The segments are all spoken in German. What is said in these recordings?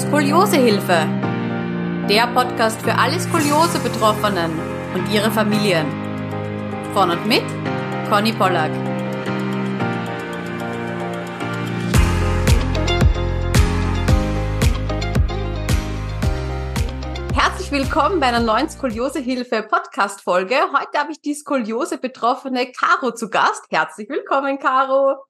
Skoliosehilfe. Der Podcast für alle Skoliose-Betroffenen und ihre Familien. Von und mit Conny Pollack. Herzlich willkommen bei einer neuen Skoliosehilfe Podcast Folge. Heute habe ich die Skoliose betroffene Caro zu Gast. Herzlich willkommen, Caro.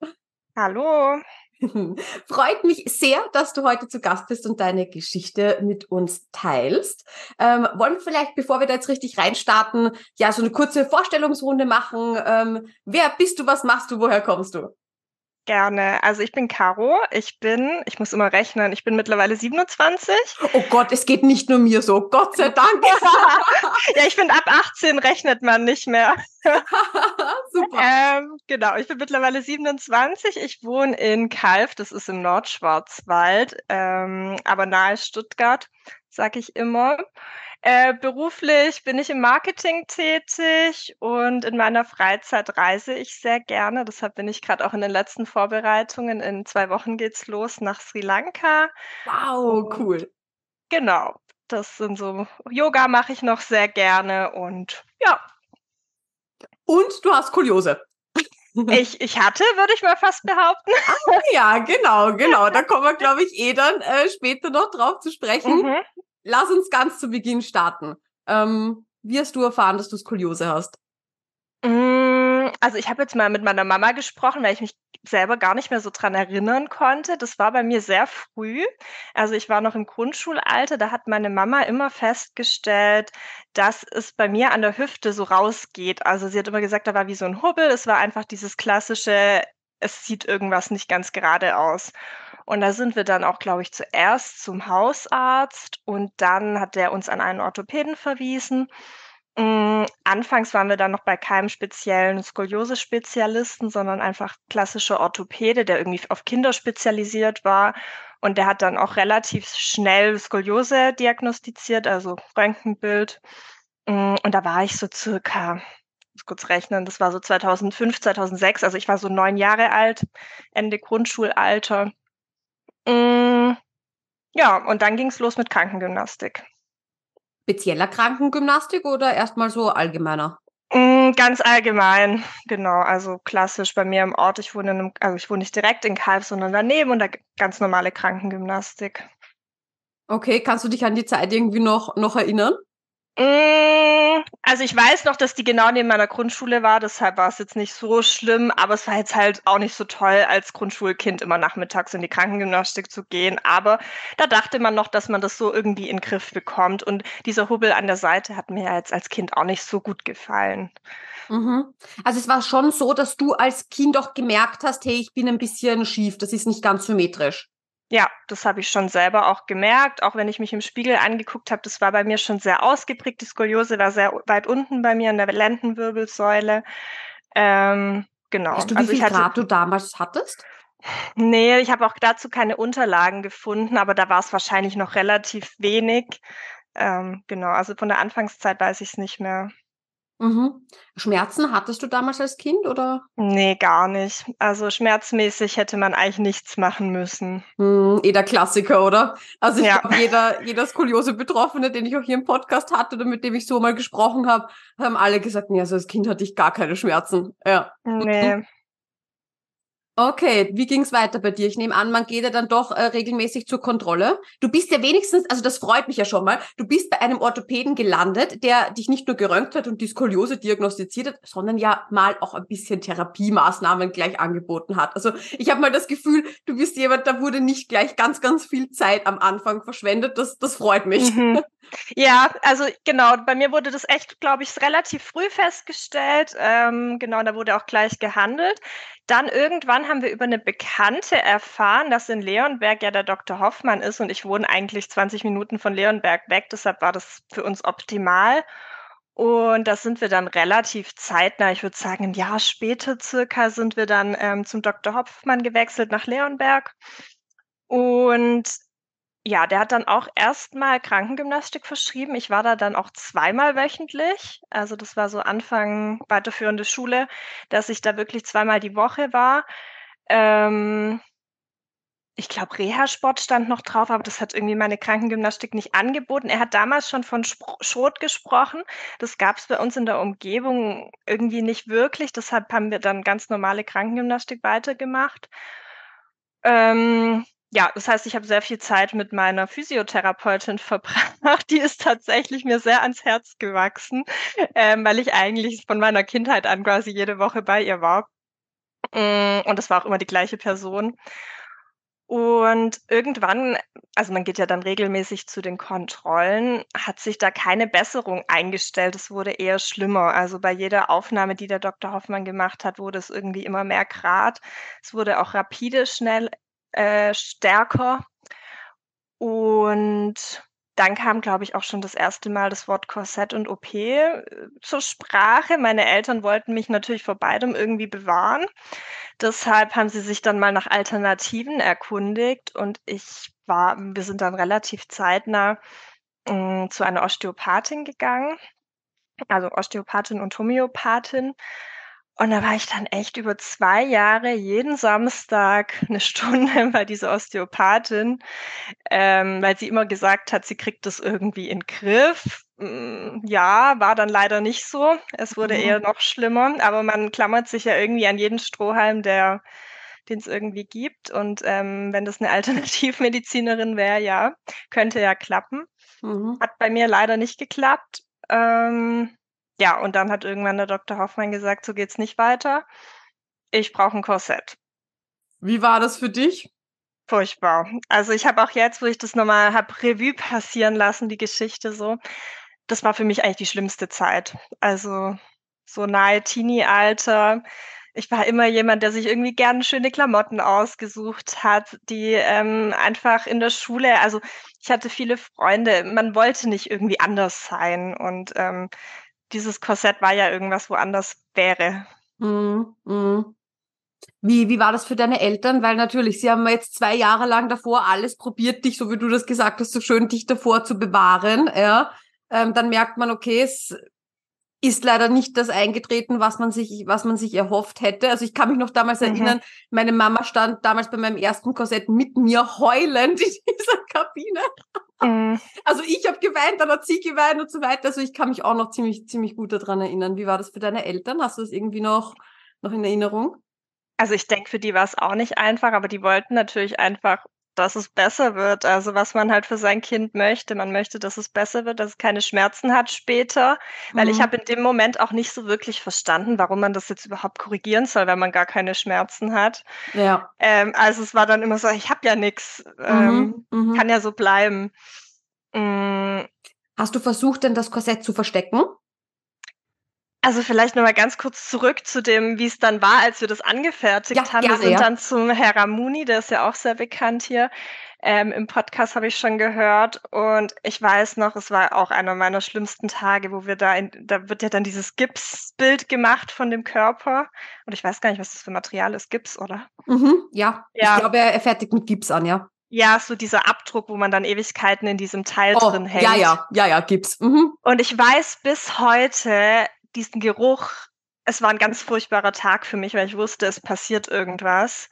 Hallo. Freut mich sehr, dass du heute zu Gast bist und deine Geschichte mit uns teilst. Ähm, wollen wir vielleicht, bevor wir da jetzt richtig reinstarten, ja, so eine kurze Vorstellungsrunde machen? Ähm, wer bist du, was machst du, woher kommst du? Gerne. Also ich bin Caro. Ich bin, ich muss immer rechnen, ich bin mittlerweile 27. Oh Gott, es geht nicht nur mir so. Gott sei Dank. ja, ich finde, ab 18 rechnet man nicht mehr. Super. Ähm, genau, ich bin mittlerweile 27. Ich wohne in Kalf, das ist im Nordschwarzwald, ähm, aber nahe Stuttgart, sag ich immer. Äh, beruflich bin ich im Marketing tätig und in meiner Freizeit reise ich sehr gerne. Deshalb bin ich gerade auch in den letzten Vorbereitungen. In zwei Wochen geht's los nach Sri Lanka. Wow, und cool. Genau. Das sind so, Yoga mache ich noch sehr gerne und ja. Und du hast Kuriose. Ich, ich hatte, würde ich mal fast behaupten. Ah, ja, genau, genau. Da kommen wir, glaube ich, eh dann äh, später noch drauf zu sprechen. Mhm. Lass uns ganz zu Beginn starten. Ähm, wie hast du erfahren, dass du Skoliose hast? Mm, also ich habe jetzt mal mit meiner Mama gesprochen, weil ich mich selber gar nicht mehr so dran erinnern konnte. Das war bei mir sehr früh. Also ich war noch im Grundschulalter, da hat meine Mama immer festgestellt, dass es bei mir an der Hüfte so rausgeht. Also sie hat immer gesagt, da war wie so ein Hubbel. Es war einfach dieses klassische, es sieht irgendwas nicht ganz gerade aus. Und da sind wir dann auch, glaube ich, zuerst zum Hausarzt und dann hat der uns an einen Orthopäden verwiesen. Mm, anfangs waren wir dann noch bei keinem speziellen Skoliose-Spezialisten, sondern einfach klassischer Orthopäde, der irgendwie auf Kinder spezialisiert war. Und der hat dann auch relativ schnell Skoliose diagnostiziert, also Röntgenbild. Mm, und da war ich so circa, muss kurz rechnen, das war so 2005, 2006, also ich war so neun Jahre alt, Ende Grundschulalter. Mm, ja, und dann ging es los mit Krankengymnastik. Spezieller Krankengymnastik oder erstmal so allgemeiner? Mm, ganz allgemein, genau. Also klassisch bei mir im Ort. Ich wohne, in einem, also ich wohne nicht direkt in Kalb, sondern daneben und da ganz normale Krankengymnastik. Okay, kannst du dich an die Zeit irgendwie noch, noch erinnern? Mm, also ich weiß noch, dass die genau neben meiner Grundschule war, deshalb war es jetzt nicht so schlimm, aber es war jetzt halt auch nicht so toll, als Grundschulkind immer nachmittags in die Krankengymnastik zu gehen. Aber da dachte man noch, dass man das so irgendwie in den Griff bekommt. Und dieser Hubbel an der Seite hat mir jetzt als Kind auch nicht so gut gefallen. Mhm. Also es war schon so, dass du als Kind auch gemerkt hast, hey, ich bin ein bisschen schief, das ist nicht ganz symmetrisch. Ja, das habe ich schon selber auch gemerkt, auch wenn ich mich im Spiegel angeguckt habe, das war bei mir schon sehr ausgeprägt. Die Skoliose war sehr weit unten bei mir in der Lendenwirbelsäule. Ähm, genau. Weißt du, wie also viel hatte, Grad du damals hattest? Nee, ich habe auch dazu keine Unterlagen gefunden, aber da war es wahrscheinlich noch relativ wenig. Ähm, genau, also von der Anfangszeit weiß ich es nicht mehr. Mhm. Schmerzen hattest du damals als Kind oder? Nee, gar nicht. Also schmerzmäßig hätte man eigentlich nichts machen müssen. Hm, eh der Klassiker, oder? Also ich ja. glaube, jeder, jeder Skoliose-Betroffene, den ich auch hier im Podcast hatte oder mit dem ich so mal gesprochen habe, haben alle gesagt, nee, also als Kind hatte ich gar keine Schmerzen. Ja. Nee. Okay, wie ging's weiter bei dir? Ich nehme an, man geht ja dann doch äh, regelmäßig zur Kontrolle. Du bist ja wenigstens, also das freut mich ja schon mal, du bist bei einem Orthopäden gelandet, der dich nicht nur geröntgt hat und die Skoliose diagnostiziert hat, sondern ja mal auch ein bisschen Therapiemaßnahmen gleich angeboten hat. Also ich habe mal das Gefühl, du bist jemand, da wurde nicht gleich ganz, ganz viel Zeit am Anfang verschwendet. Das, das freut mich. Mhm. Ja, also genau, bei mir wurde das echt, glaube ich, relativ früh festgestellt. Ähm, genau, da wurde auch gleich gehandelt. Dann irgendwann haben wir über eine Bekannte erfahren, dass in Leonberg ja der Dr. Hoffmann ist und ich wohne eigentlich 20 Minuten von Leonberg weg, deshalb war das für uns optimal. Und da sind wir dann relativ zeitnah, ich würde sagen ein Jahr später circa, sind wir dann ähm, zum Dr. Hoffmann gewechselt nach Leonberg. Und ja, der hat dann auch erstmal Krankengymnastik verschrieben. Ich war da dann auch zweimal wöchentlich. Also das war so Anfang weiterführende Schule, dass ich da wirklich zweimal die Woche war. Ähm, ich glaube, Reha-Sport stand noch drauf, aber das hat irgendwie meine Krankengymnastik nicht angeboten. Er hat damals schon von Spr Schrot gesprochen. Das gab es bei uns in der Umgebung irgendwie nicht wirklich. Deshalb haben wir dann ganz normale Krankengymnastik weitergemacht. Ähm, ja, das heißt, ich habe sehr viel Zeit mit meiner Physiotherapeutin verbracht. Die ist tatsächlich mir sehr ans Herz gewachsen, ähm, weil ich eigentlich von meiner Kindheit an quasi jede Woche bei ihr war. Mm, und das war auch immer die gleiche Person. Und irgendwann, also man geht ja dann regelmäßig zu den Kontrollen, hat sich da keine Besserung eingestellt. Es wurde eher schlimmer. Also bei jeder Aufnahme, die der Dr. Hoffmann gemacht hat, wurde es irgendwie immer mehr Grad. Es wurde auch rapide schnell äh, stärker. Und dann kam, glaube ich, auch schon das erste Mal das Wort Korsett und OP äh, zur Sprache. Meine Eltern wollten mich natürlich vor beidem irgendwie bewahren. Deshalb haben sie sich dann mal nach Alternativen erkundigt und ich war, wir sind dann relativ zeitnah äh, zu einer Osteopathin gegangen, also Osteopathin und Homöopathin. Und da war ich dann echt über zwei Jahre jeden Samstag eine Stunde bei dieser Osteopathin, ähm, weil sie immer gesagt hat, sie kriegt das irgendwie in Griff. Hm, ja, war dann leider nicht so. Es wurde mhm. eher noch schlimmer, aber man klammert sich ja irgendwie an jeden Strohhalm, der den es irgendwie gibt. Und ähm, wenn das eine Alternativmedizinerin wäre, ja, könnte ja klappen. Mhm. Hat bei mir leider nicht geklappt. Ähm, ja, und dann hat irgendwann der Dr. Hoffmann gesagt, so geht's nicht weiter. Ich brauche ein Korsett. Wie war das für dich? Furchtbar. Also ich habe auch jetzt, wo ich das nochmal habe Revue passieren lassen, die Geschichte so, das war für mich eigentlich die schlimmste Zeit. Also so nahe Teenie-Alter. Ich war immer jemand, der sich irgendwie gerne schöne Klamotten ausgesucht hat, die ähm, einfach in der Schule, also ich hatte viele Freunde, man wollte nicht irgendwie anders sein und ähm, dieses Korsett war ja irgendwas, wo anders wäre. Mm, mm. Wie, wie war das für deine Eltern? Weil natürlich, sie haben jetzt zwei Jahre lang davor alles probiert, dich, so wie du das gesagt hast, so schön dich davor zu bewahren. Ja, ähm, dann merkt man, okay, es ist leider nicht das eingetreten, was man sich, was man sich erhofft hätte. Also ich kann mich noch damals mhm. erinnern, meine Mama stand damals bei meinem ersten Korsett mit mir heulend in dieser Kabine. Mhm. Also ich habe geweint, dann hat sie geweint und so weiter. Also ich kann mich auch noch ziemlich, ziemlich gut daran erinnern. Wie war das für deine Eltern? Hast du das irgendwie noch, noch in Erinnerung? Also ich denke, für die war es auch nicht einfach, aber die wollten natürlich einfach dass es besser wird. Also was man halt für sein Kind möchte. Man möchte, dass es besser wird, dass es keine Schmerzen hat später. Weil mhm. ich habe in dem Moment auch nicht so wirklich verstanden, warum man das jetzt überhaupt korrigieren soll, wenn man gar keine Schmerzen hat. Ja. Ähm, also es war dann immer so, ich habe ja nichts, ähm, mhm. mhm. kann ja so bleiben. Mhm. Hast du versucht, denn das Korsett zu verstecken? Also vielleicht noch mal ganz kurz zurück zu dem, wie es dann war, als wir das angefertigt ja, haben. wir sind ja. dann zum Herr Ramuni, der ist ja auch sehr bekannt hier. Ähm, Im Podcast habe ich schon gehört und ich weiß noch, es war auch einer meiner schlimmsten Tage, wo wir da, in, da wird ja dann dieses Gipsbild gemacht von dem Körper und ich weiß gar nicht, was das für Material ist, Gips, oder? Mhm, ja. ja, ich glaube, er fertigt mit Gips an, ja. Ja, so dieser Abdruck, wo man dann Ewigkeiten in diesem Teil oh, drin hängt. Ja, ja, ja, ja, Gips. Mhm. Und ich weiß bis heute, diesen Geruch, es war ein ganz furchtbarer Tag für mich, weil ich wusste, es passiert irgendwas.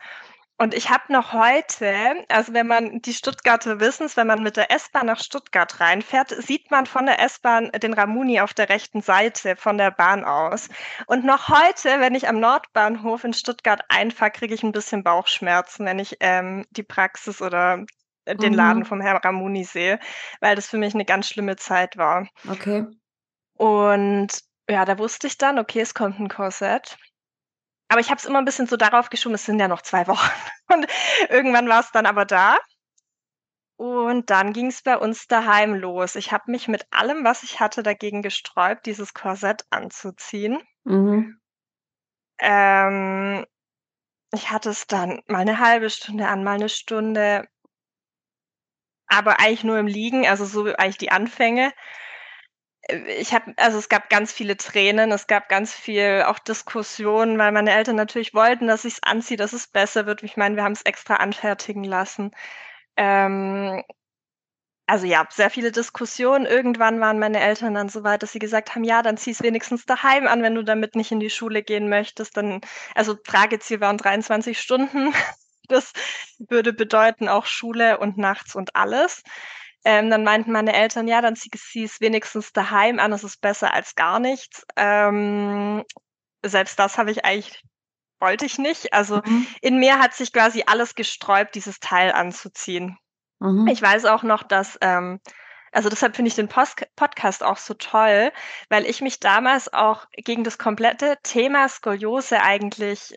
Und ich habe noch heute, also wenn man die Stuttgarter wissen es, wenn man mit der S-Bahn nach Stuttgart reinfährt, sieht man von der S-Bahn den Ramuni auf der rechten Seite von der Bahn aus. Und noch heute, wenn ich am Nordbahnhof in Stuttgart einfahre, kriege ich ein bisschen Bauchschmerzen, wenn ich ähm, die Praxis oder den mhm. Laden vom Herrn Ramuni sehe, weil das für mich eine ganz schlimme Zeit war. Okay. Und ja, da wusste ich dann, okay, es kommt ein Korsett. Aber ich habe es immer ein bisschen so darauf geschoben, es sind ja noch zwei Wochen. Und irgendwann war es dann aber da. Und dann ging es bei uns daheim los. Ich habe mich mit allem, was ich hatte, dagegen gesträubt, dieses Korsett anzuziehen. Mhm. Ähm, ich hatte es dann mal eine halbe Stunde an, mal eine Stunde. Aber eigentlich nur im Liegen, also so eigentlich die Anfänge ich habe, also es gab ganz viele Tränen, es gab ganz viel auch Diskussionen, weil meine Eltern natürlich wollten, dass ich es anziehe, dass es besser wird. Ich meine, wir haben es extra anfertigen lassen. Ähm, also ja, sehr viele Diskussionen. Irgendwann waren meine Eltern dann so weit, dass sie gesagt haben, ja, dann zieh es wenigstens daheim an, wenn du damit nicht in die Schule gehen möchtest. Dann, also Trageziel waren 23 Stunden. Das würde bedeuten auch Schule und nachts und alles. Ähm, dann meinten meine Eltern, ja, dann zieh sie es wenigstens daheim an, es ist besser als gar nichts. Ähm, selbst das habe ich eigentlich, wollte ich nicht. Also mhm. in mir hat sich quasi alles gesträubt, dieses Teil anzuziehen. Mhm. Ich weiß auch noch, dass, ähm, also deshalb finde ich den Post Podcast auch so toll, weil ich mich damals auch gegen das komplette Thema Skoliose eigentlich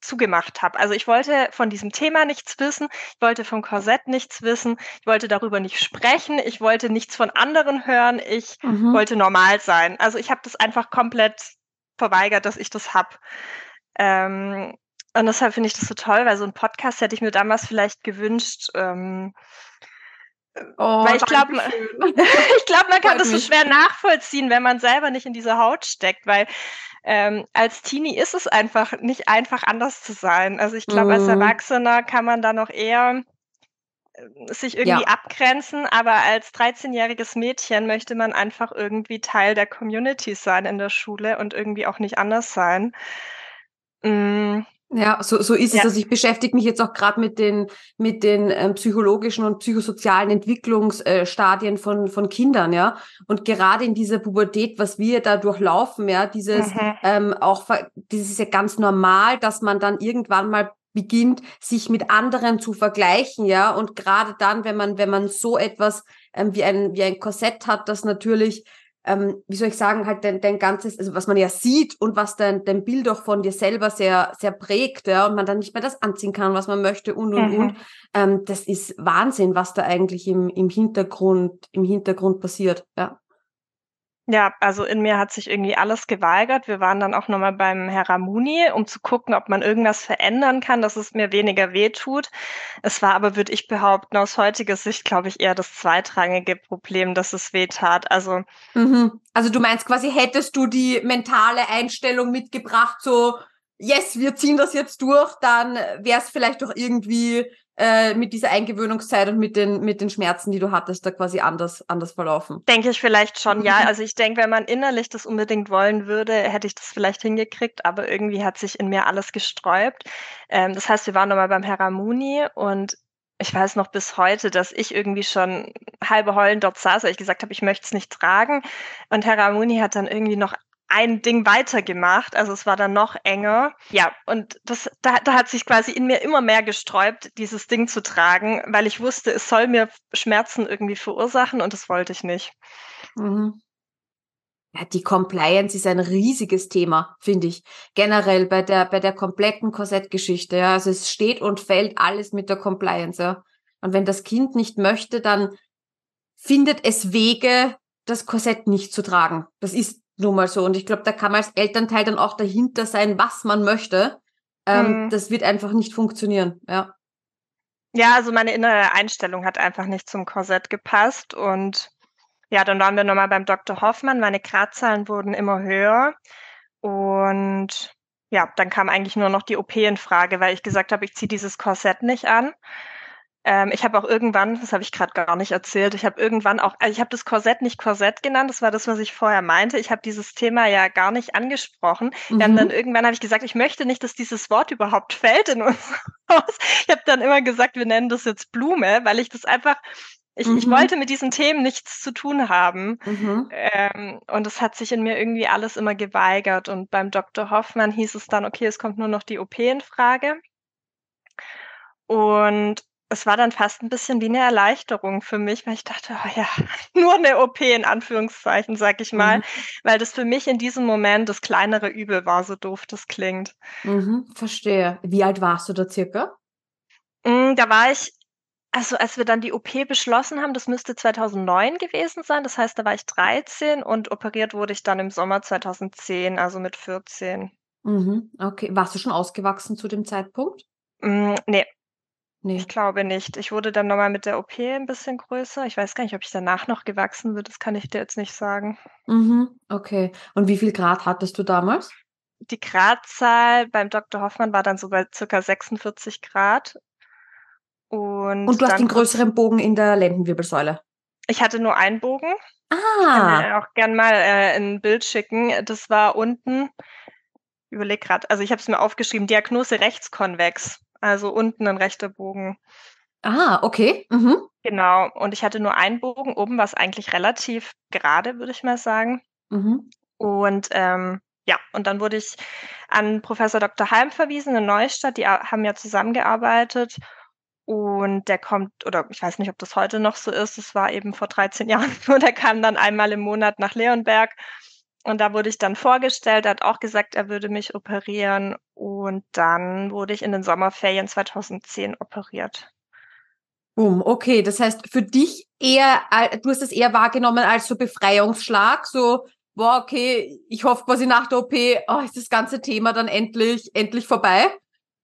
zugemacht habe. Also ich wollte von diesem Thema nichts wissen, ich wollte vom Korsett nichts wissen, ich wollte darüber nicht sprechen, ich wollte nichts von anderen hören, ich mhm. wollte normal sein. Also ich habe das einfach komplett verweigert, dass ich das habe. Ähm, und deshalb finde ich das so toll, weil so ein Podcast hätte ich mir damals vielleicht gewünscht. Ähm, Oh, weil ich glaube, ich glaube, man kann das so schwer nachvollziehen, wenn man selber nicht in dieser Haut steckt, weil ähm, als Teenie ist es einfach nicht einfach anders zu sein. Also ich glaube, mhm. als Erwachsener kann man da noch eher äh, sich irgendwie ja. abgrenzen, aber als 13-jähriges Mädchen möchte man einfach irgendwie Teil der Community sein in der Schule und irgendwie auch nicht anders sein. Mhm. Ja, so, so ist ja. es. Also ich beschäftige mich jetzt auch gerade mit den, mit den ähm, psychologischen und psychosozialen Entwicklungsstadien äh, von, von Kindern, ja. Und gerade in dieser Pubertät, was wir da durchlaufen, ja, dieses mhm. ähm, auch, das ist ja ganz normal, dass man dann irgendwann mal beginnt, sich mit anderen zu vergleichen, ja. Und gerade dann, wenn man, wenn man so etwas ähm, wie ein, wie ein Korsett hat, das natürlich ähm, wie soll ich sagen, halt dein, dein ganzes, also was man ja sieht und was dein, dein Bild auch von dir selber sehr, sehr prägt, ja, und man dann nicht mehr das anziehen kann, was man möchte und und mhm. und. Ähm, das ist Wahnsinn, was da eigentlich im, im Hintergrund, im Hintergrund passiert, ja. Ja, also in mir hat sich irgendwie alles geweigert. Wir waren dann auch nochmal beim Herr Ramuni, um zu gucken, ob man irgendwas verändern kann, dass es mir weniger wehtut. Es war aber, würde ich behaupten, aus heutiger Sicht, glaube ich, eher das zweitrangige Problem, dass es wehtat. Also, mhm. also du meinst quasi, hättest du die mentale Einstellung mitgebracht, so, yes, wir ziehen das jetzt durch, dann wäre es vielleicht doch irgendwie äh, mit dieser Eingewöhnungszeit und mit den, mit den Schmerzen, die du hattest, da quasi anders, anders verlaufen? Denke ich vielleicht schon, ja. Also ich denke, wenn man innerlich das unbedingt wollen würde, hätte ich das vielleicht hingekriegt, aber irgendwie hat sich in mir alles gesträubt. Ähm, das heißt, wir waren nochmal beim Heramuni und ich weiß noch bis heute, dass ich irgendwie schon halbe heulend dort saß, weil ich gesagt habe, ich möchte es nicht tragen. Und Herr Ramuni hat dann irgendwie noch ein Ding weitergemacht. Also es war dann noch enger. Ja, und das, da, da hat sich quasi in mir immer mehr gesträubt, dieses Ding zu tragen, weil ich wusste, es soll mir Schmerzen irgendwie verursachen und das wollte ich nicht. Mhm. Ja, die Compliance ist ein riesiges Thema, finde ich. Generell bei der, bei der kompletten Korsettgeschichte. Ja. Also es steht und fällt alles mit der Compliance. Ja. Und wenn das Kind nicht möchte, dann findet es Wege, das Korsett nicht zu tragen. Das ist nur mal so. Und ich glaube, da kann man als Elternteil dann auch dahinter sein, was man möchte. Ähm, mhm. Das wird einfach nicht funktionieren, ja. Ja, also meine innere Einstellung hat einfach nicht zum Korsett gepasst. Und ja, dann waren wir nochmal beim Dr. Hoffmann. Meine Gradzahlen wurden immer höher. Und ja, dann kam eigentlich nur noch die OP in Frage, weil ich gesagt habe, ich ziehe dieses Korsett nicht an. Ähm, ich habe auch irgendwann, das habe ich gerade gar nicht erzählt, ich habe irgendwann auch, also ich habe das Korsett nicht Korsett genannt, das war das, was ich vorher meinte. Ich habe dieses Thema ja gar nicht angesprochen. Mhm. Dann, dann irgendwann habe ich gesagt, ich möchte nicht, dass dieses Wort überhaupt fällt in unser Haus. Ich habe dann immer gesagt, wir nennen das jetzt Blume, weil ich das einfach, ich, mhm. ich wollte mit diesen Themen nichts zu tun haben. Mhm. Ähm, und es hat sich in mir irgendwie alles immer geweigert. Und beim Dr. Hoffmann hieß es dann, okay, es kommt nur noch die OP in Frage. Und es war dann fast ein bisschen wie eine Erleichterung für mich, weil ich dachte: „Oh ja, nur eine OP in Anführungszeichen“, sag ich mal, Mhm. weil das für mich in diesem Moment das kleinere Übel war, so doof das klingt. Mhm, verstehe. Wie alt warst du da circa? Hm, da war ich also, als wir dann die OP beschlossen haben, das müsste 2009 gewesen sein. Das heißt, da war ich 13 und operiert wurde ich dann im Sommer 2010, also mit 14. Mhm, okay. Warst du schon ausgewachsen zu dem Zeitpunkt? Hm, ne. Ne. Ich glaube nicht. Ich wurde dann nochmal mit der OP ein bisschen größer. Ich weiß gar nicht, ob ich danach noch gewachsen bin, das kann ich dir jetzt nicht sagen. Mhm, okay. Und wie viel Grad hattest du damals? Die Gradzahl beim Dr. Hoffmann war dann so bei circa 46 Grad. Und Und du hast den größeren Bogen in der Lendenwirbelsäule? Ich hatte nur einen Bogen. Ich kann dir ah. auch gern mal, äh, 'n Bild schicken. Das war unten überlege grad, also ich habe es mir aufgeschrieben, Diagnose rechtskonvex. Also unten ein rechter Bogen. Ah, okay. Mhm. Genau. Und ich hatte nur einen Bogen. Oben war es eigentlich relativ gerade, würde ich mal sagen. Mhm. Und ähm, ja, und dann wurde ich an Professor Dr. Halm verwiesen in Neustadt. Die haben ja zusammengearbeitet. Und der kommt, oder ich weiß nicht, ob das heute noch so ist, es war eben vor 13 Jahren so, der kam dann einmal im Monat nach Leonberg und da wurde ich dann vorgestellt, er hat auch gesagt, er würde mich operieren und dann wurde ich in den Sommerferien 2010 operiert. Boom, okay, das heißt für dich eher, du hast es eher wahrgenommen als so Befreiungsschlag, so, boah, okay, ich hoffe quasi nach der OP, oh, ist das ganze Thema dann endlich, endlich vorbei.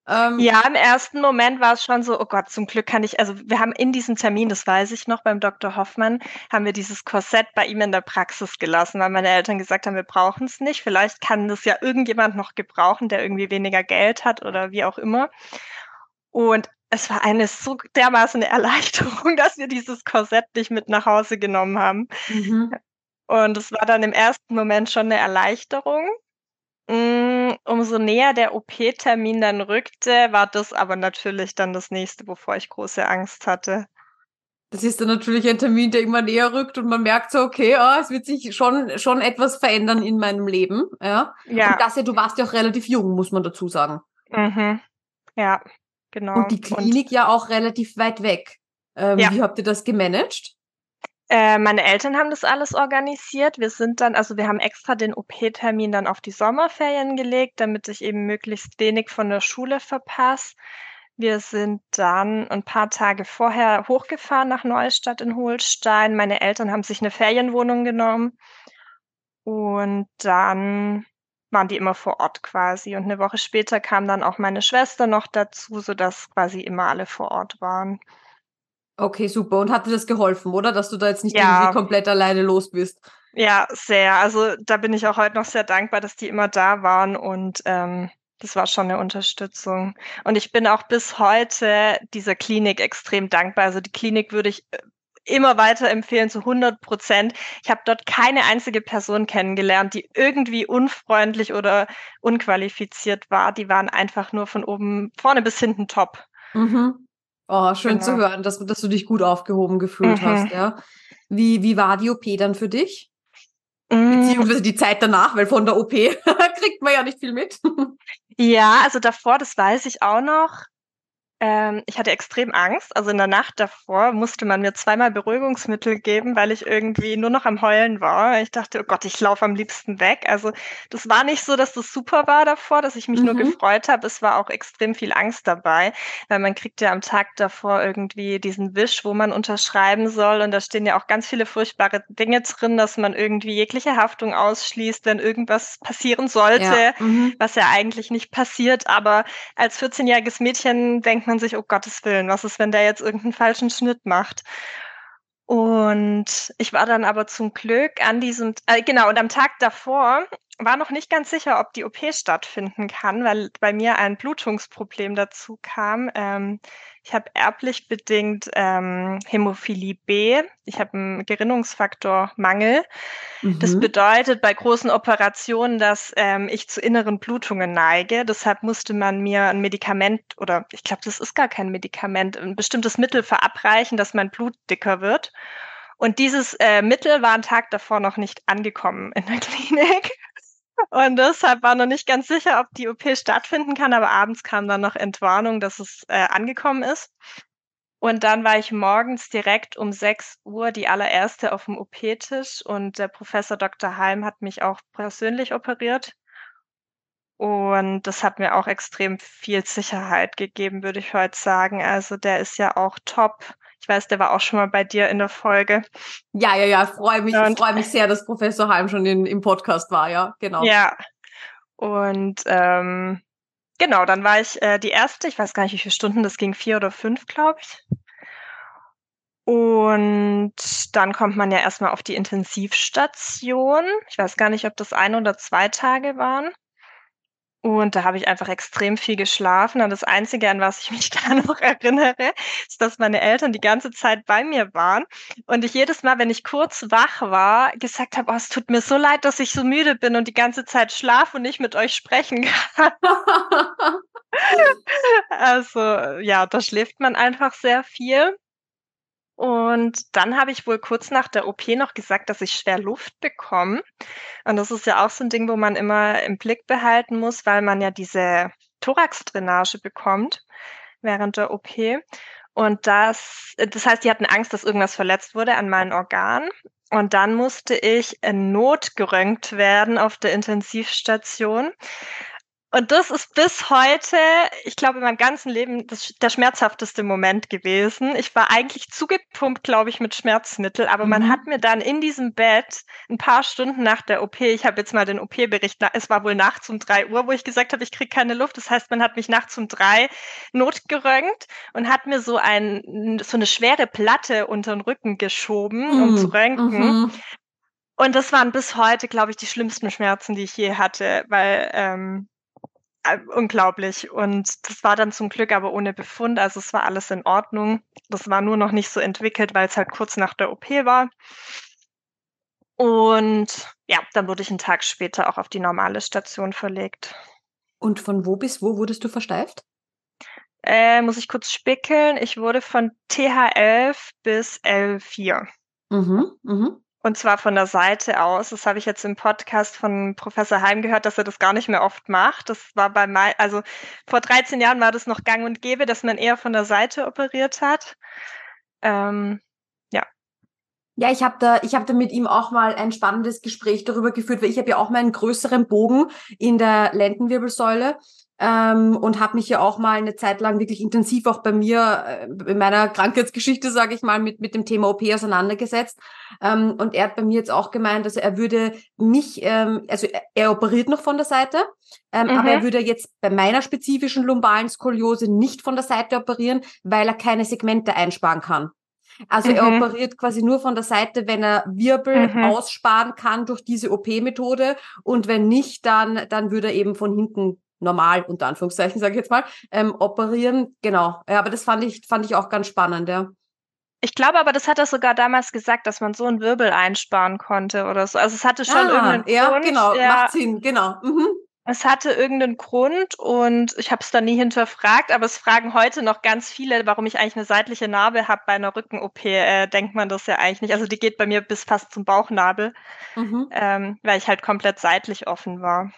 Ähm, ja, im ersten Moment war es schon so, oh Gott, zum Glück kann ich, also wir haben in diesem Termin, das weiß ich noch, beim Dr. Hoffmann, haben wir dieses Korsett bei ihm in der Praxis gelassen, weil meine Eltern gesagt haben, wir brauchen es nicht. Vielleicht kann das ja irgendjemand noch gebrauchen, der irgendwie weniger Geld hat oder wie auch immer. Und es war eine so dermaßen eine Erleichterung, dass wir dieses Korsett nicht mit nach Hause genommen haben. Mhm. Und es war dann im ersten Moment schon eine Erleichterung. Hm, umso näher der OP-Termin dann rückte, war das aber natürlich dann das nächste, wovor ich große Angst hatte. Das ist dann natürlich ein Termin, der immer näher rückt und man merkt so, okay, oh, es wird sich schon, schon etwas verändern in meinem Leben. Ja. ja. Und das ja, du warst ja auch relativ jung, muss man dazu sagen. Mhm. Ja, genau. Und die Klinik und ja auch relativ weit weg. Ähm, ja. Wie habt ihr das gemanagt? Äh, meine Eltern haben das alles organisiert. Wir sind dann, also wir haben extra den OP-Termin dann auf die Sommerferien gelegt, damit ich eben möglichst wenig von der Schule verpasse. Wir sind dann ein paar Tage vorher hochgefahren nach Neustadt in Holstein. Meine Eltern haben sich eine Ferienwohnung genommen und dann waren die immer vor Ort quasi. Und eine Woche später kam dann auch meine Schwester noch dazu, sodass quasi immer alle vor Ort waren. Okay, super. Und hat dir das geholfen, oder? Dass du da jetzt nicht ja. irgendwie komplett alleine los bist? Ja, sehr. Also da bin ich auch heute noch sehr dankbar, dass die immer da waren und ähm, das war schon eine Unterstützung. Und ich bin auch bis heute dieser Klinik extrem dankbar. Also die Klinik würde ich äh, immer weiter empfehlen zu 100 Prozent. Ich habe dort keine einzige Person kennengelernt, die irgendwie unfreundlich oder unqualifiziert war. Die waren einfach nur von oben vorne bis hinten top. Mhm. Oh, schön genau. zu hören, dass, dass du dich gut aufgehoben gefühlt mhm. hast, ja. Wie, wie war die OP dann für dich? Mhm. Beziehungsweise die Zeit danach, weil von der OP kriegt man ja nicht viel mit. ja, also davor, das weiß ich auch noch. Ähm, ich hatte extrem Angst. Also in der Nacht davor musste man mir zweimal Beruhigungsmittel geben, weil ich irgendwie nur noch am Heulen war. Ich dachte, oh Gott, ich laufe am liebsten weg. Also das war nicht so, dass das super war davor, dass ich mich mhm. nur gefreut habe. Es war auch extrem viel Angst dabei, weil man kriegt ja am Tag davor irgendwie diesen Wisch, wo man unterschreiben soll. Und da stehen ja auch ganz viele furchtbare Dinge drin, dass man irgendwie jegliche Haftung ausschließt, wenn irgendwas passieren sollte, ja. mhm. was ja eigentlich nicht passiert. Aber als 14-jähriges Mädchen denkt man sich, oh Gottes Willen, was ist, wenn der jetzt irgendeinen falschen Schnitt macht? Und ich war dann aber zum Glück an diesem, äh, genau, und am Tag davor war noch nicht ganz sicher, ob die OP stattfinden kann, weil bei mir ein Blutungsproblem dazu kam. Ähm, ich habe erblich bedingt ähm, Hämophilie B. Ich habe einen Gerinnungsfaktormangel. Mhm. Das bedeutet bei großen Operationen, dass ähm, ich zu inneren Blutungen neige. Deshalb musste man mir ein Medikament oder ich glaube, das ist gar kein Medikament, ein bestimmtes Mittel verabreichen, dass mein Blut dicker wird. Und dieses äh, Mittel war einen Tag davor noch nicht angekommen in der Klinik. Und deshalb war noch nicht ganz sicher, ob die OP stattfinden kann, aber abends kam dann noch Entwarnung, dass es äh, angekommen ist. Und dann war ich morgens direkt um 6 Uhr die allererste auf dem OP-Tisch und der Professor Dr. Halm hat mich auch persönlich operiert. Und das hat mir auch extrem viel Sicherheit gegeben, würde ich heute sagen. Also der ist ja auch top ich weiß, der war auch schon mal bei dir in der Folge. Ja, ja, ja, freue mich, freue mich sehr, dass Professor Heim schon in, im Podcast war, ja, genau. Ja. Und ähm, genau, dann war ich äh, die erste, ich weiß gar nicht, wie viele Stunden das ging, vier oder fünf, glaube ich. Und dann kommt man ja erstmal auf die Intensivstation. Ich weiß gar nicht, ob das ein oder zwei Tage waren. Und da habe ich einfach extrem viel geschlafen. Und das Einzige, an was ich mich da noch erinnere, ist, dass meine Eltern die ganze Zeit bei mir waren. Und ich jedes Mal, wenn ich kurz wach war, gesagt habe, oh, es tut mir so leid, dass ich so müde bin und die ganze Zeit schlafe und nicht mit euch sprechen kann. also ja, da schläft man einfach sehr viel. Und dann habe ich wohl kurz nach der OP noch gesagt, dass ich schwer Luft bekomme. Und das ist ja auch so ein Ding, wo man immer im Blick behalten muss, weil man ja diese Thoraxdrainage bekommt während der OP. Und das, das heißt, die hatten Angst, dass irgendwas verletzt wurde an meinen Organen. Und dann musste ich notgeröntgt werden auf der Intensivstation. Und das ist bis heute, ich glaube, in meinem ganzen Leben das, der schmerzhafteste Moment gewesen. Ich war eigentlich zugepumpt, glaube ich, mit Schmerzmittel, aber mhm. man hat mir dann in diesem Bett ein paar Stunden nach der OP, ich habe jetzt mal den OP-Bericht, es war wohl nachts um drei Uhr, wo ich gesagt habe, ich kriege keine Luft. Das heißt, man hat mich nachts um drei notgeröntgt und hat mir so, ein, so eine schwere Platte unter den Rücken geschoben, mhm. um zu röntgen. Mhm. Und das waren bis heute, glaube ich, die schlimmsten Schmerzen, die ich je hatte, weil ähm, äh, unglaublich. Und das war dann zum Glück aber ohne Befund. Also es war alles in Ordnung. Das war nur noch nicht so entwickelt, weil es halt kurz nach der OP war. Und ja, dann wurde ich einen Tag später auch auf die normale Station verlegt. Und von wo bis wo wurdest du versteift? Äh, muss ich kurz spickeln. Ich wurde von TH11 bis L4. Mhm, mhm. Und zwar von der Seite aus. Das habe ich jetzt im Podcast von Professor Heim gehört, dass er das gar nicht mehr oft macht. Das war bei mein, also vor 13 Jahren war das noch gang und gäbe, dass man eher von der Seite operiert hat. Ähm, ja. Ja, ich habe da, ich habe da mit ihm auch mal ein spannendes Gespräch darüber geführt, weil ich habe ja auch mal einen größeren Bogen in der Lendenwirbelsäule ähm, und habe mich ja auch mal eine Zeit lang wirklich intensiv auch bei mir äh, in meiner Krankheitsgeschichte, sage ich mal, mit mit dem Thema OP auseinandergesetzt. Ähm, und er hat bei mir jetzt auch gemeint, also er würde mich, ähm, also er, er operiert noch von der Seite, mhm. aber er würde jetzt bei meiner spezifischen lumbalen Skoliose nicht von der Seite operieren, weil er keine Segmente einsparen kann. Also mhm. er operiert quasi nur von der Seite, wenn er Wirbel mhm. aussparen kann durch diese OP-Methode und wenn nicht, dann, dann würde er eben von hinten normal, unter Anführungszeichen, sage ich jetzt mal, ähm, operieren. Genau. Ja, aber das fand ich, fand ich auch ganz spannend, ja. Ich glaube aber, das hat er sogar damals gesagt, dass man so einen Wirbel einsparen konnte oder so. Also es hatte schon ah, irgendeinen ja, Grund. Genau, ja, macht Sinn, genau. Mhm. Es hatte irgendeinen Grund und ich habe es da nie hinterfragt, aber es fragen heute noch ganz viele, warum ich eigentlich eine seitliche Narbe habe bei einer Rücken-OP. Äh, denkt man das ja eigentlich nicht. Also die geht bei mir bis fast zum Bauchnabel, mhm. ähm, weil ich halt komplett seitlich offen war.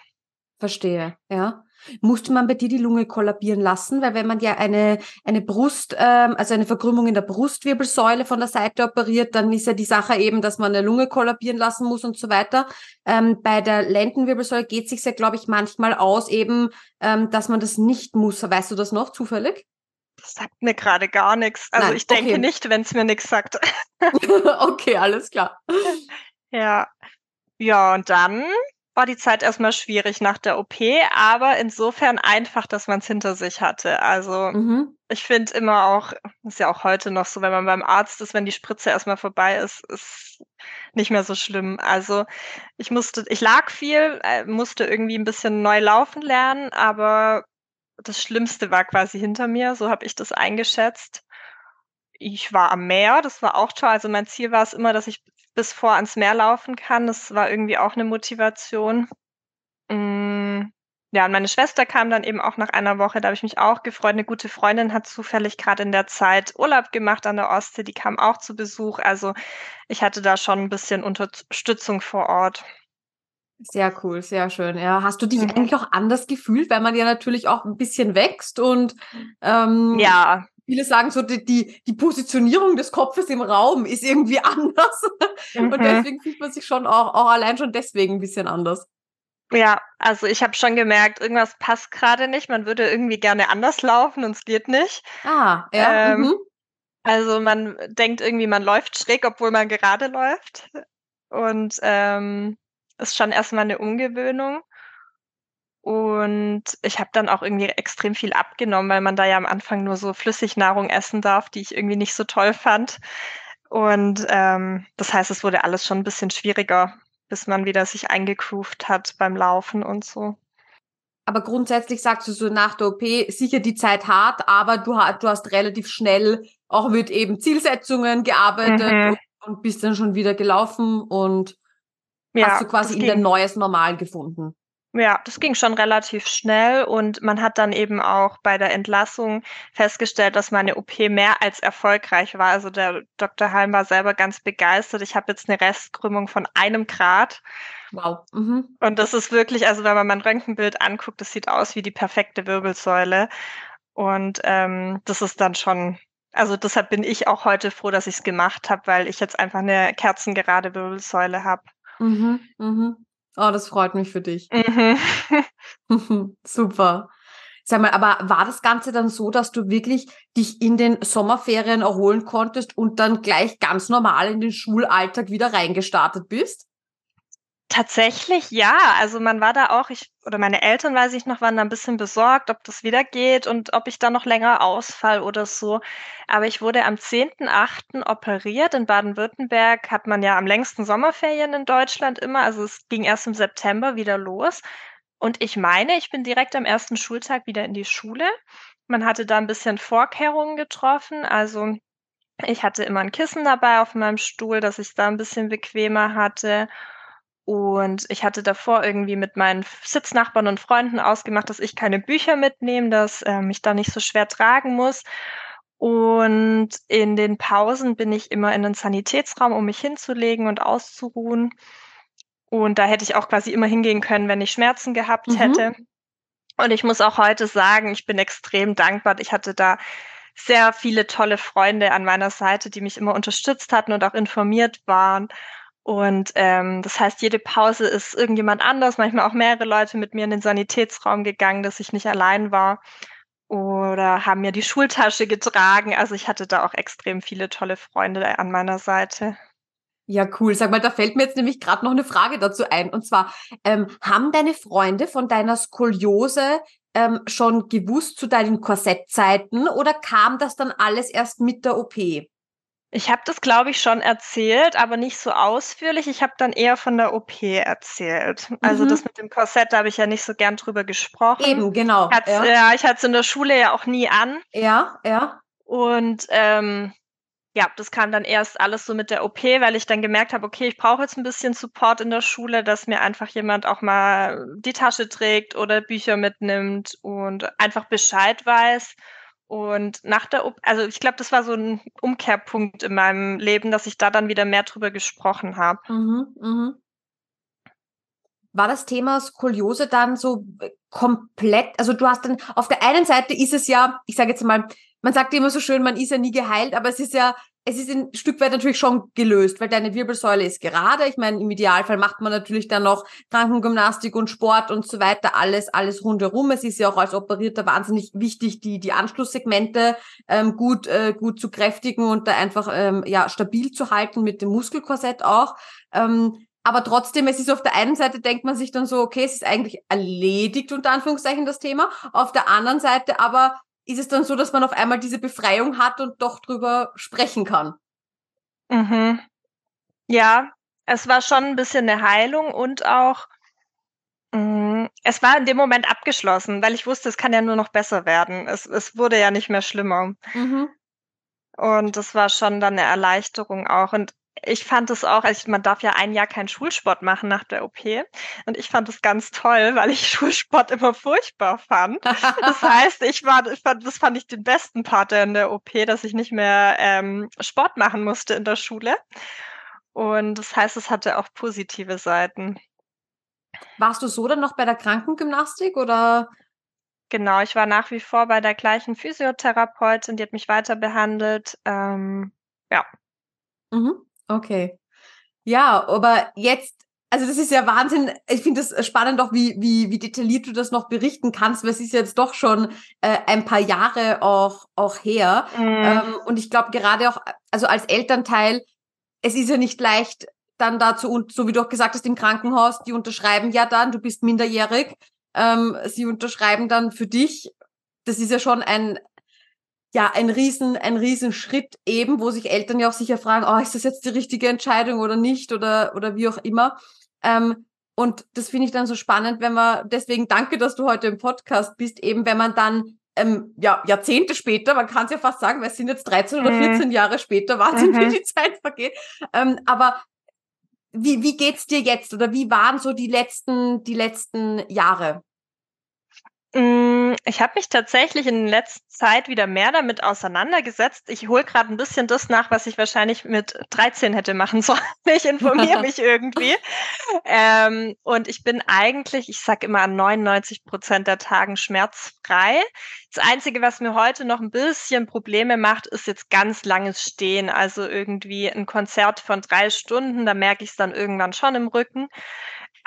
Verstehe, ja. Musste man bei dir die Lunge kollabieren lassen? Weil wenn man ja eine, eine Brust, ähm, also eine Verkrümmung in der Brustwirbelsäule von der Seite operiert, dann ist ja die Sache eben, dass man eine Lunge kollabieren lassen muss und so weiter. Ähm, bei der Lendenwirbelsäule geht sich ja, glaube ich, manchmal aus eben, ähm, dass man das nicht muss. Weißt du das noch zufällig? Das sagt mir gerade gar nichts. Also Nein, ich denke okay. nicht, wenn es mir nichts sagt. okay, alles klar. Ja. Ja, und dann war die Zeit erstmal schwierig nach der OP, aber insofern einfach, dass man es hinter sich hatte. Also mhm. ich finde immer auch, ist ja auch heute noch so, wenn man beim Arzt ist, wenn die Spritze erstmal vorbei ist, ist nicht mehr so schlimm. Also ich musste, ich lag viel, äh, musste irgendwie ein bisschen neu laufen lernen, aber das Schlimmste war quasi hinter mir, so habe ich das eingeschätzt. Ich war am Meer, das war auch toll. Also mein Ziel war es immer, dass ich bis vor ans Meer laufen kann. Das war irgendwie auch eine Motivation. Mm, ja, und meine Schwester kam dann eben auch nach einer Woche, da habe ich mich auch gefreut. Eine gute Freundin hat zufällig gerade in der Zeit Urlaub gemacht an der Ostsee, die kam auch zu Besuch. Also ich hatte da schon ein bisschen Unterstützung vor Ort. Sehr cool, sehr schön. Ja, hast du dich mhm. eigentlich auch anders gefühlt, weil man ja natürlich auch ein bisschen wächst und ähm, ja, viele sagen so, die, die, die Positionierung des Kopfes im Raum ist irgendwie anders. Mhm. Und deswegen fühlt man sich schon auch, auch allein schon deswegen ein bisschen anders. Ja, also ich habe schon gemerkt, irgendwas passt gerade nicht. Man würde irgendwie gerne anders laufen und es geht nicht. Ah, ja. Ähm, mhm. Also man denkt irgendwie, man läuft schräg, obwohl man gerade läuft. Und ähm, ist schon erstmal eine Umgewöhnung. Und ich habe dann auch irgendwie extrem viel abgenommen, weil man da ja am Anfang nur so Flüssignahrung essen darf, die ich irgendwie nicht so toll fand. Und ähm, das heißt, es wurde alles schon ein bisschen schwieriger, bis man wieder sich eingegroovt hat beim Laufen und so. aber grundsätzlich sagst du so nach der OP sicher die Zeit hart, aber du, du hast relativ schnell auch mit eben Zielsetzungen gearbeitet mhm. und, und, bist dann schon wieder gelaufen und ja, hast du quasi in dein neues Normal gefunden. Ja, das ging schon relativ schnell und man hat dann eben auch bei der Entlassung festgestellt, dass meine OP mehr als erfolgreich war. Also der Dr. Halm war selber ganz begeistert. Ich habe jetzt eine Restkrümmung von einem Grad. Wow. Mhm. Und das ist wirklich, also wenn man mein Röntgenbild anguckt, das sieht aus wie die perfekte Wirbelsäule. Und ähm, das ist dann schon, also deshalb bin ich auch heute froh, dass ich es gemacht habe, weil ich jetzt einfach eine kerzengerade Wirbelsäule habe. Mhm, mhm. Oh, das freut mich für dich. Mhm. Super. Sag mal, aber war das Ganze dann so, dass du wirklich dich in den Sommerferien erholen konntest und dann gleich ganz normal in den Schulalltag wieder reingestartet bist? Tatsächlich ja. Also man war da auch, ich oder meine Eltern, weiß ich noch, waren da ein bisschen besorgt, ob das wieder geht und ob ich da noch länger ausfall oder so. Aber ich wurde am 10.8. operiert. In Baden-Württemberg hat man ja am längsten Sommerferien in Deutschland immer. Also es ging erst im September wieder los. Und ich meine, ich bin direkt am ersten Schultag wieder in die Schule. Man hatte da ein bisschen Vorkehrungen getroffen. Also ich hatte immer ein Kissen dabei auf meinem Stuhl, dass ich da ein bisschen bequemer hatte. Und ich hatte davor irgendwie mit meinen Sitznachbarn und Freunden ausgemacht, dass ich keine Bücher mitnehme, dass äh, ich da nicht so schwer tragen muss. Und in den Pausen bin ich immer in den Sanitätsraum, um mich hinzulegen und auszuruhen. Und da hätte ich auch quasi immer hingehen können, wenn ich Schmerzen gehabt mhm. hätte. Und ich muss auch heute sagen, ich bin extrem dankbar. Ich hatte da sehr viele tolle Freunde an meiner Seite, die mich immer unterstützt hatten und auch informiert waren. Und ähm, das heißt, jede Pause ist irgendjemand anders, manchmal auch mehrere Leute mit mir in den Sanitätsraum gegangen, dass ich nicht allein war. Oder haben mir die Schultasche getragen. Also ich hatte da auch extrem viele tolle Freunde an meiner Seite. Ja, cool. Sag mal, da fällt mir jetzt nämlich gerade noch eine Frage dazu ein. Und zwar, ähm, haben deine Freunde von deiner Skoliose ähm, schon gewusst zu deinen Korsettzeiten oder kam das dann alles erst mit der OP? Ich habe das, glaube ich, schon erzählt, aber nicht so ausführlich. Ich habe dann eher von der OP erzählt. Also mhm. das mit dem Korsett, da habe ich ja nicht so gern drüber gesprochen. Eben, genau. ja. ja, ich hatte es in der Schule ja auch nie an. Ja, ja. Und ähm, ja, das kam dann erst alles so mit der OP, weil ich dann gemerkt habe, okay, ich brauche jetzt ein bisschen Support in der Schule, dass mir einfach jemand auch mal die Tasche trägt oder Bücher mitnimmt und einfach Bescheid weiß. Und nach der, OP, also ich glaube, das war so ein Umkehrpunkt in meinem Leben, dass ich da dann wieder mehr drüber gesprochen habe. Mhm, mhm. War das Thema Skoliose dann so komplett, also du hast dann, auf der einen Seite ist es ja, ich sage jetzt mal, man sagt immer so schön, man ist ja nie geheilt, aber es ist ja es ist ein Stück weit natürlich schon gelöst, weil deine Wirbelsäule ist gerade. Ich meine, im Idealfall macht man natürlich dann noch Krankengymnastik und Sport und so weiter, alles, alles rundherum. Es ist ja auch als Operierter wahnsinnig wichtig, die, die Anschlusssegmente ähm, gut, äh, gut zu kräftigen und da einfach ähm, ja, stabil zu halten mit dem Muskelkorsett auch. Ähm, aber trotzdem, es ist auf der einen Seite denkt man sich dann so, okay, es ist eigentlich erledigt, unter Anführungszeichen, das Thema. Auf der anderen Seite aber ist es dann so, dass man auf einmal diese Befreiung hat und doch drüber sprechen kann. Mhm. Ja, es war schon ein bisschen eine Heilung und auch, mh, mm, es war in dem Moment abgeschlossen, weil ich wusste, es kann ja nur noch besser werden. Es, es wurde ja nicht mehr schlimmer. Mhm. Und das war schon dann eine Erleichterung auch. Und ich fand es auch, also man darf ja ein Jahr keinen Schulsport machen nach der OP. Und ich fand es ganz toll, weil ich Schulsport immer furchtbar fand. Das heißt, ich war, ich fand, das fand ich den besten Part in der OP, dass ich nicht mehr ähm, Sport machen musste in der Schule. Und das heißt, es hatte auch positive Seiten. Warst du so dann noch bei der Krankengymnastik oder? Genau, ich war nach wie vor bei der gleichen Physiotherapeutin, die hat mich weiter behandelt. Ähm, ja. Mhm. Okay. Ja, aber jetzt, also das ist ja Wahnsinn. Ich finde das spannend auch, wie, wie, wie detailliert du das noch berichten kannst, weil es ist jetzt doch schon äh, ein paar Jahre auch, auch her. Mhm. Ähm, und ich glaube gerade auch, also als Elternteil, es ist ja nicht leicht, dann dazu, und so wie du auch gesagt hast, im Krankenhaus, die unterschreiben ja dann, du bist minderjährig, ähm, sie unterschreiben dann für dich. Das ist ja schon ein, ja, ein riesen, ein riesen Schritt eben, wo sich Eltern ja auch sicher fragen, oh, ist das jetzt die richtige Entscheidung oder nicht oder, oder wie auch immer. Ähm, Und das finde ich dann so spannend, wenn man, deswegen danke, dass du heute im Podcast bist, eben wenn man dann ähm, ja, Jahrzehnte später, man kann es ja fast sagen, weil es sind jetzt 13 oder 14 mhm. Jahre später, Wahnsinn, mhm. wie die Zeit vergeht. Ähm, aber wie, wie geht's dir jetzt oder wie waren so die letzten, die letzten Jahre? Hm, ich habe mich tatsächlich in letzter Zeit wieder mehr damit auseinandergesetzt. Ich hole gerade ein bisschen das nach, was ich wahrscheinlich mit 13 hätte machen sollen. Ich informiere mich irgendwie. Ähm, und ich bin eigentlich, ich sage immer an 99 Prozent der Tagen schmerzfrei. Das Einzige, was mir heute noch ein bisschen Probleme macht, ist jetzt ganz langes Stehen. Also irgendwie ein Konzert von drei Stunden, da merke ich es dann irgendwann schon im Rücken.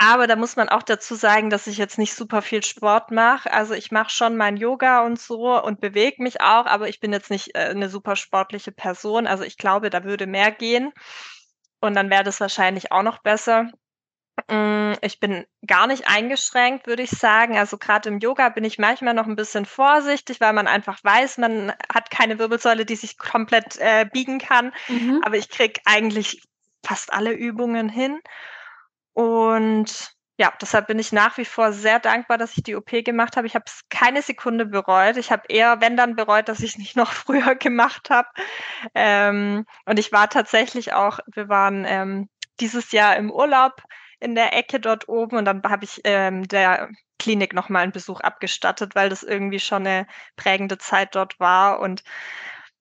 Aber da muss man auch dazu sagen, dass ich jetzt nicht super viel Sport mache. Also ich mache schon mein Yoga und so und bewege mich auch, aber ich bin jetzt nicht äh, eine super sportliche Person. Also ich glaube, da würde mehr gehen. Und dann wäre das wahrscheinlich auch noch besser. Mm, ich bin gar nicht eingeschränkt, würde ich sagen. Also gerade im Yoga bin ich manchmal noch ein bisschen vorsichtig, weil man einfach weiß, man hat keine Wirbelsäule, die sich komplett äh, biegen kann. Mhm. Aber ich kriege eigentlich fast alle Übungen hin. Und ja, deshalb bin ich nach wie vor sehr dankbar, dass ich die OP gemacht habe. Ich habe es keine Sekunde bereut. Ich habe eher, wenn dann, bereut, dass ich es nicht noch früher gemacht habe. Ähm, und ich war tatsächlich auch, wir waren ähm, dieses Jahr im Urlaub in der Ecke dort oben und dann habe ich ähm, der Klinik nochmal einen Besuch abgestattet, weil das irgendwie schon eine prägende Zeit dort war. Und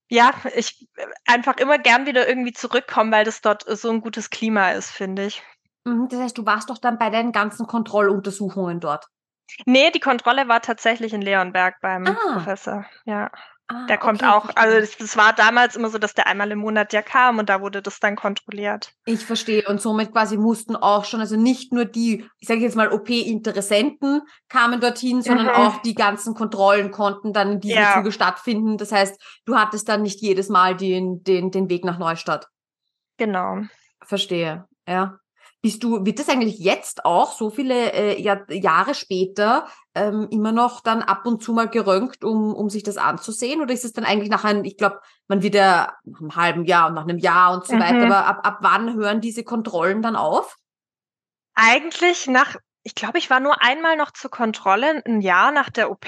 ja, ich äh, einfach immer gern wieder irgendwie zurückkommen, weil das dort so ein gutes Klima ist, finde ich. Mhm, das heißt, du warst doch dann bei den ganzen Kontrolluntersuchungen dort? Nee, die Kontrolle war tatsächlich in Leonberg beim ah. Professor, ja. Ah, der kommt okay, auch, also es war damals immer so, dass der einmal im Monat ja kam und da wurde das dann kontrolliert. Ich verstehe. Und somit quasi mussten auch schon, also nicht nur die, ich sage jetzt mal OP-Interessenten kamen dorthin, sondern mhm. auch die ganzen Kontrollen konnten dann in diesem ja. Zuge stattfinden. Das heißt, du hattest dann nicht jedes Mal den, den, den Weg nach Neustadt. Genau. Verstehe, ja. Bist du, wird das eigentlich jetzt auch so viele äh, Jahr, Jahre später ähm, immer noch dann ab und zu mal geröntgt, um, um sich das anzusehen? Oder ist es dann eigentlich nach einem, ich glaube, man wird ja nach einem halben Jahr und nach einem Jahr und so mhm. weiter, aber ab, ab wann hören diese Kontrollen dann auf? Eigentlich nach ich glaube, ich war nur einmal noch zur Kontrolle, ein Jahr nach der OP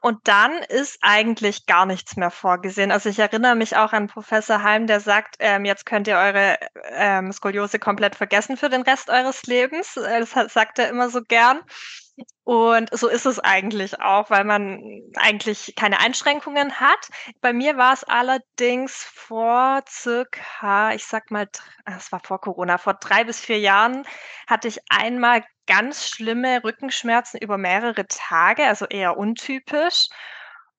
und dann ist eigentlich gar nichts mehr vorgesehen. Also ich erinnere mich auch an Professor Heim, der sagt, ähm, jetzt könnt ihr eure ähm, Skoliose komplett vergessen für den Rest eures Lebens. Äh, das sagt er immer so gern. Und so ist es eigentlich auch, weil man eigentlich keine Einschränkungen hat. Bei mir war es allerdings vor circa, ich sag mal, es war vor Corona, vor drei bis vier Jahren hatte ich einmal ganz schlimme Rückenschmerzen über mehrere Tage, also eher untypisch.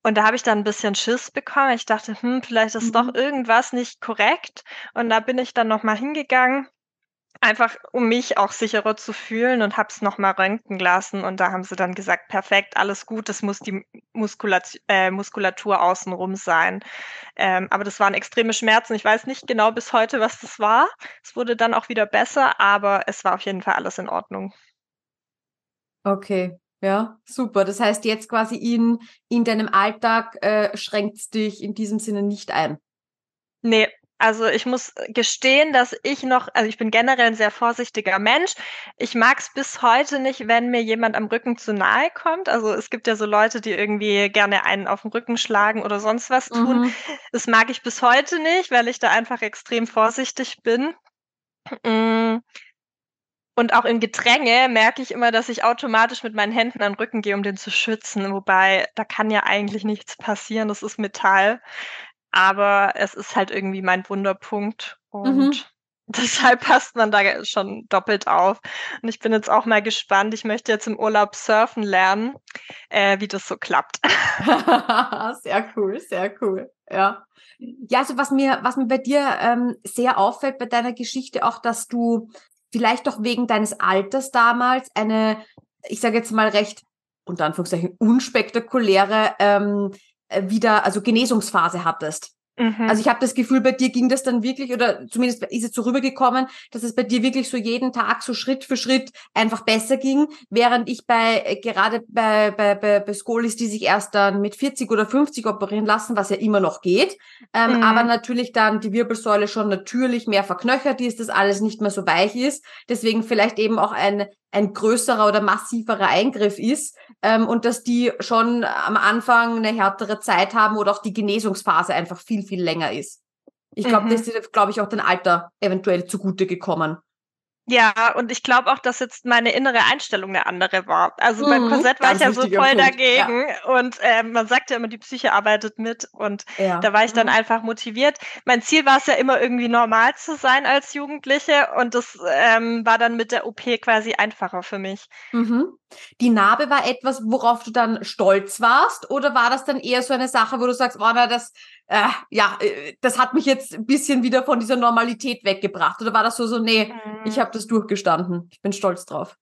Und da habe ich dann ein bisschen Schiss bekommen. Ich dachte, hm, vielleicht ist mhm. doch irgendwas nicht korrekt. Und da bin ich dann nochmal hingegangen, einfach um mich auch sicherer zu fühlen und habe es nochmal röntgen lassen. Und da haben sie dann gesagt, perfekt, alles gut, das muss die Muskulatur, äh, Muskulatur außenrum sein. Ähm, aber das waren extreme Schmerzen. Ich weiß nicht genau bis heute, was das war. Es wurde dann auch wieder besser, aber es war auf jeden Fall alles in Ordnung. Okay, ja, super. Das heißt, jetzt quasi in, in deinem Alltag äh, schränkt dich in diesem Sinne nicht ein. Nee, also ich muss gestehen, dass ich noch, also ich bin generell ein sehr vorsichtiger Mensch. Ich mag es bis heute nicht, wenn mir jemand am Rücken zu nahe kommt. Also es gibt ja so Leute, die irgendwie gerne einen auf den Rücken schlagen oder sonst was tun. Mhm. Das mag ich bis heute nicht, weil ich da einfach extrem vorsichtig bin. Mhm. Und auch im Gedränge merke ich immer, dass ich automatisch mit meinen Händen an den Rücken gehe, um den zu schützen. Wobei, da kann ja eigentlich nichts passieren. Das ist Metall. Aber es ist halt irgendwie mein Wunderpunkt. Und mhm. deshalb passt man da schon doppelt auf. Und ich bin jetzt auch mal gespannt. Ich möchte jetzt im Urlaub surfen lernen, äh, wie das so klappt. sehr cool, sehr cool. Ja. Ja, also was mir, was mir bei dir ähm, sehr auffällt bei deiner Geschichte auch, dass du vielleicht doch wegen deines Alters damals eine, ich sage jetzt mal recht, unter Anführungszeichen, unspektakuläre ähm, äh, wieder, also Genesungsphase hattest. Mhm. Also ich habe das Gefühl, bei dir ging das dann wirklich, oder zumindest ist es so rübergekommen, dass es bei dir wirklich so jeden Tag so Schritt für Schritt einfach besser ging, während ich bei, äh, gerade bei, bei, bei, bei Skolis, die sich erst dann mit 40 oder 50 operieren lassen, was ja immer noch geht, ähm, mhm. aber natürlich dann die Wirbelsäule schon natürlich mehr verknöchert ist, dass alles nicht mehr so weich ist, deswegen vielleicht eben auch ein ein größerer oder massiverer Eingriff ist ähm, und dass die schon am Anfang eine härtere Zeit haben oder auch die Genesungsphase einfach viel, viel länger ist. Ich glaube, mhm. das ist, glaube ich, auch dein Alter eventuell zugute gekommen. Ja, und ich glaube auch, dass jetzt meine innere Einstellung eine andere war. Also mhm, beim Korsett war ich ja so voll Punkt. dagegen. Ja. Und äh, man sagt ja immer, die Psyche arbeitet mit. Und ja. da war ich dann mhm. einfach motiviert. Mein Ziel war es ja immer irgendwie normal zu sein als Jugendliche. Und das ähm, war dann mit der OP quasi einfacher für mich. Mhm. Die Narbe war etwas, worauf du dann stolz warst? Oder war das dann eher so eine Sache, wo du sagst, oh, na, das, äh, ja, äh, das hat mich jetzt ein bisschen wieder von dieser Normalität weggebracht? Oder war das so, so, nee, mhm. ich habe das durchgestanden, ich bin stolz drauf?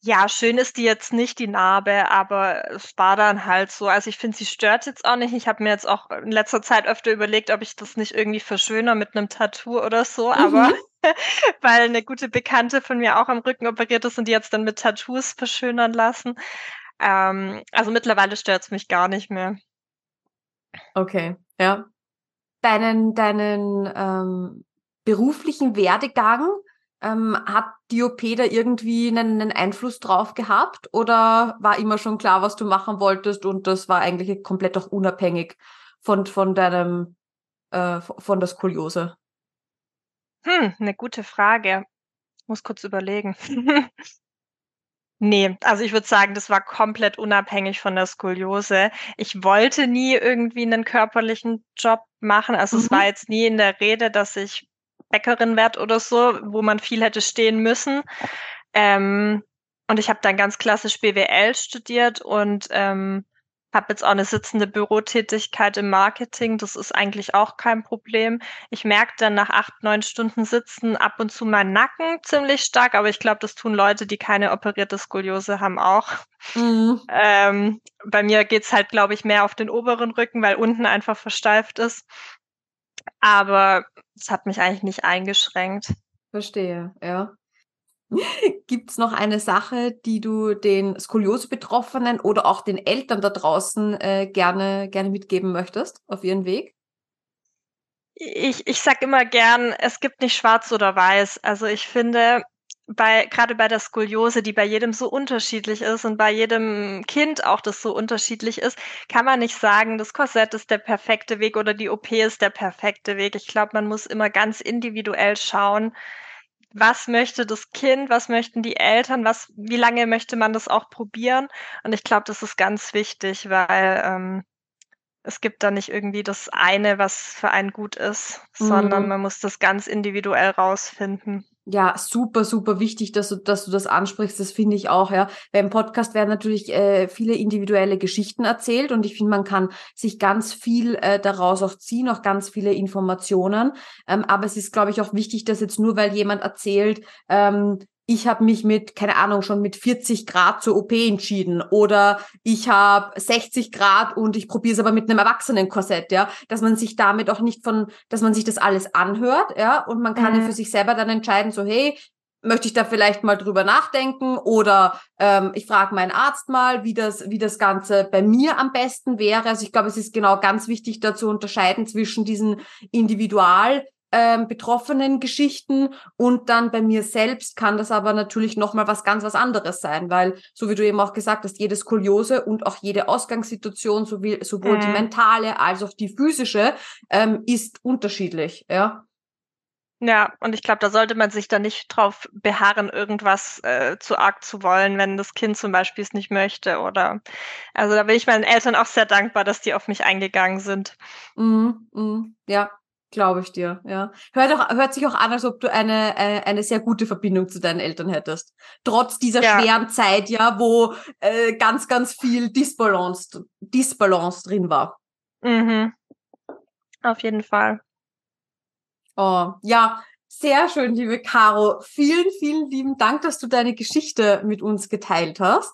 Ja, schön ist die jetzt nicht, die Narbe, aber es war dann halt so. Also ich finde, sie stört jetzt auch nicht. Ich habe mir jetzt auch in letzter Zeit öfter überlegt, ob ich das nicht irgendwie verschöner mit einem Tattoo oder so, mhm. aber weil eine gute Bekannte von mir auch am Rücken operiert ist und die jetzt dann mit Tattoos verschönern lassen. Ähm, also mittlerweile stört es mich gar nicht mehr. Okay, ja. Deinen, deinen ähm, beruflichen Werdegang, ähm, hat die OP da irgendwie einen, einen, Einfluss drauf gehabt oder war immer schon klar, was du machen wolltest und das war eigentlich komplett auch unabhängig von, von deinem, äh, von der Skoliose? Hm, eine gute Frage. Muss kurz überlegen. Nee, also ich würde sagen, das war komplett unabhängig von der Skoliose. Ich wollte nie irgendwie einen körperlichen Job machen. Also mhm. es war jetzt nie in der Rede, dass ich Bäckerin werde oder so, wo man viel hätte stehen müssen. Ähm, und ich habe dann ganz klassisch BWL studiert und ähm, habe jetzt auch eine sitzende Bürotätigkeit im Marketing. Das ist eigentlich auch kein Problem. Ich merke dann nach acht, neun Stunden Sitzen ab und zu meinen Nacken ziemlich stark, aber ich glaube, das tun Leute, die keine operierte Skoliose haben, auch. Mhm. Ähm, bei mir geht's halt, glaube ich, mehr auf den oberen Rücken, weil unten einfach versteift ist. Aber es hat mich eigentlich nicht eingeschränkt. Verstehe, ja. Gibt es noch eine Sache, die du den Skoliose-Betroffenen oder auch den Eltern da draußen äh, gerne, gerne mitgeben möchtest auf ihren Weg? Ich, ich sage immer gern, es gibt nicht schwarz oder weiß. Also ich finde, bei, gerade bei der Skoliose, die bei jedem so unterschiedlich ist und bei jedem Kind auch das so unterschiedlich ist, kann man nicht sagen, das Korsett ist der perfekte Weg oder die OP ist der perfekte Weg. Ich glaube, man muss immer ganz individuell schauen, was möchte das Kind, was möchten die Eltern, was, wie lange möchte man das auch probieren? Und ich glaube, das ist ganz wichtig, weil ähm, es gibt da nicht irgendwie das eine, was für einen gut ist, mhm. sondern man muss das ganz individuell rausfinden. Ja, super, super wichtig, dass du, dass du das ansprichst. Das finde ich auch, ja. Beim Podcast werden natürlich äh, viele individuelle Geschichten erzählt und ich finde, man kann sich ganz viel äh, daraus auch ziehen, auch ganz viele Informationen. Ähm, aber es ist, glaube ich, auch wichtig, dass jetzt nur weil jemand erzählt, ähm, ich habe mich mit, keine Ahnung, schon mit 40 Grad zur OP entschieden oder ich habe 60 Grad und ich probiere es aber mit einem Erwachsenenkorsett, ja, dass man sich damit auch nicht von, dass man sich das alles anhört, ja, und man kann mhm. ja für sich selber dann entscheiden, so, hey, möchte ich da vielleicht mal drüber nachdenken oder ähm, ich frage meinen Arzt mal, wie das, wie das Ganze bei mir am besten wäre. Also ich glaube, es ist genau ganz wichtig, da zu unterscheiden zwischen diesen Individual- ähm, betroffenen Geschichten und dann bei mir selbst kann das aber natürlich nochmal was ganz was anderes sein, weil so wie du eben auch gesagt hast, jede Skoliose und auch jede Ausgangssituation, sowie, sowohl mhm. die mentale als auch die physische, ähm, ist unterschiedlich, ja. Ja, und ich glaube, da sollte man sich dann nicht drauf beharren, irgendwas äh, zu arg zu wollen, wenn das Kind zum Beispiel es nicht möchte. Oder also da bin ich meinen Eltern auch sehr dankbar, dass die auf mich eingegangen sind. Mm, mm, ja, Glaube ich dir, ja. Hört, auch, hört sich auch an, als ob du eine, eine, eine sehr gute Verbindung zu deinen Eltern hättest. Trotz dieser ja. schweren Zeit, ja, wo äh, ganz, ganz viel Disbalance, Disbalance drin war. Mhm. Auf jeden Fall. Oh, ja, sehr schön, liebe Caro. Vielen, vielen lieben Dank, dass du deine Geschichte mit uns geteilt hast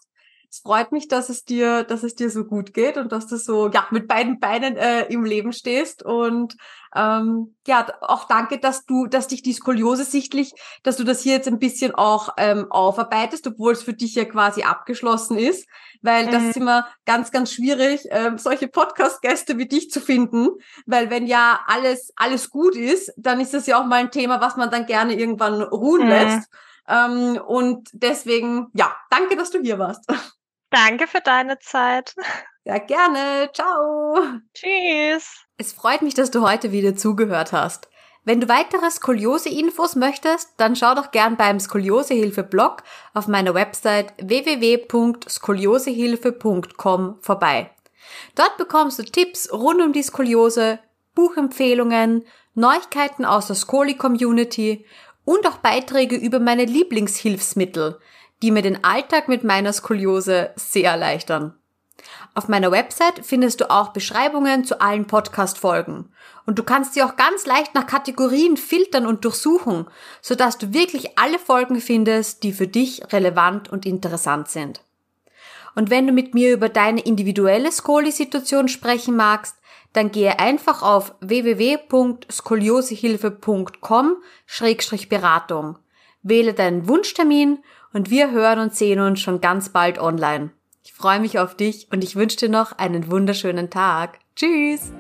es freut mich, dass es dir, dass es dir so gut geht und dass du so ja mit beiden Beinen äh, im Leben stehst und ähm, ja auch danke, dass du, dass dich die Skoliose sichtlich, dass du das hier jetzt ein bisschen auch ähm, aufarbeitest, obwohl es für dich ja quasi abgeschlossen ist, weil mhm. das ist immer ganz, ganz schwierig, ähm, solche Podcast-Gäste wie dich zu finden, weil wenn ja alles alles gut ist, dann ist das ja auch mal ein Thema, was man dann gerne irgendwann ruhen mhm. lässt. Ähm, und deswegen, ja, danke, dass du hier warst. Danke für deine Zeit. Ja, gerne. Ciao. Tschüss. Es freut mich, dass du heute wieder zugehört hast. Wenn du weitere Skoliose-Infos möchtest, dann schau doch gern beim Skoliosehilfe-Blog auf meiner Website www.skoliosehilfe.com vorbei. Dort bekommst du Tipps rund um die Skoliose, Buchempfehlungen, Neuigkeiten aus der Skoli-Community und auch Beiträge über meine Lieblingshilfsmittel, die mir den Alltag mit meiner Skoliose sehr erleichtern. Auf meiner Website findest du auch Beschreibungen zu allen Podcast-Folgen. Und du kannst sie auch ganz leicht nach Kategorien filtern und durchsuchen, sodass du wirklich alle Folgen findest, die für dich relevant und interessant sind. Und wenn du mit mir über deine individuelle Skoli-Situation sprechen magst, dann gehe einfach auf www.skoliosehilfe.com-beratung. Wähle deinen Wunschtermin und wir hören und sehen uns schon ganz bald online. Ich freue mich auf dich und ich wünsche dir noch einen wunderschönen Tag. Tschüss!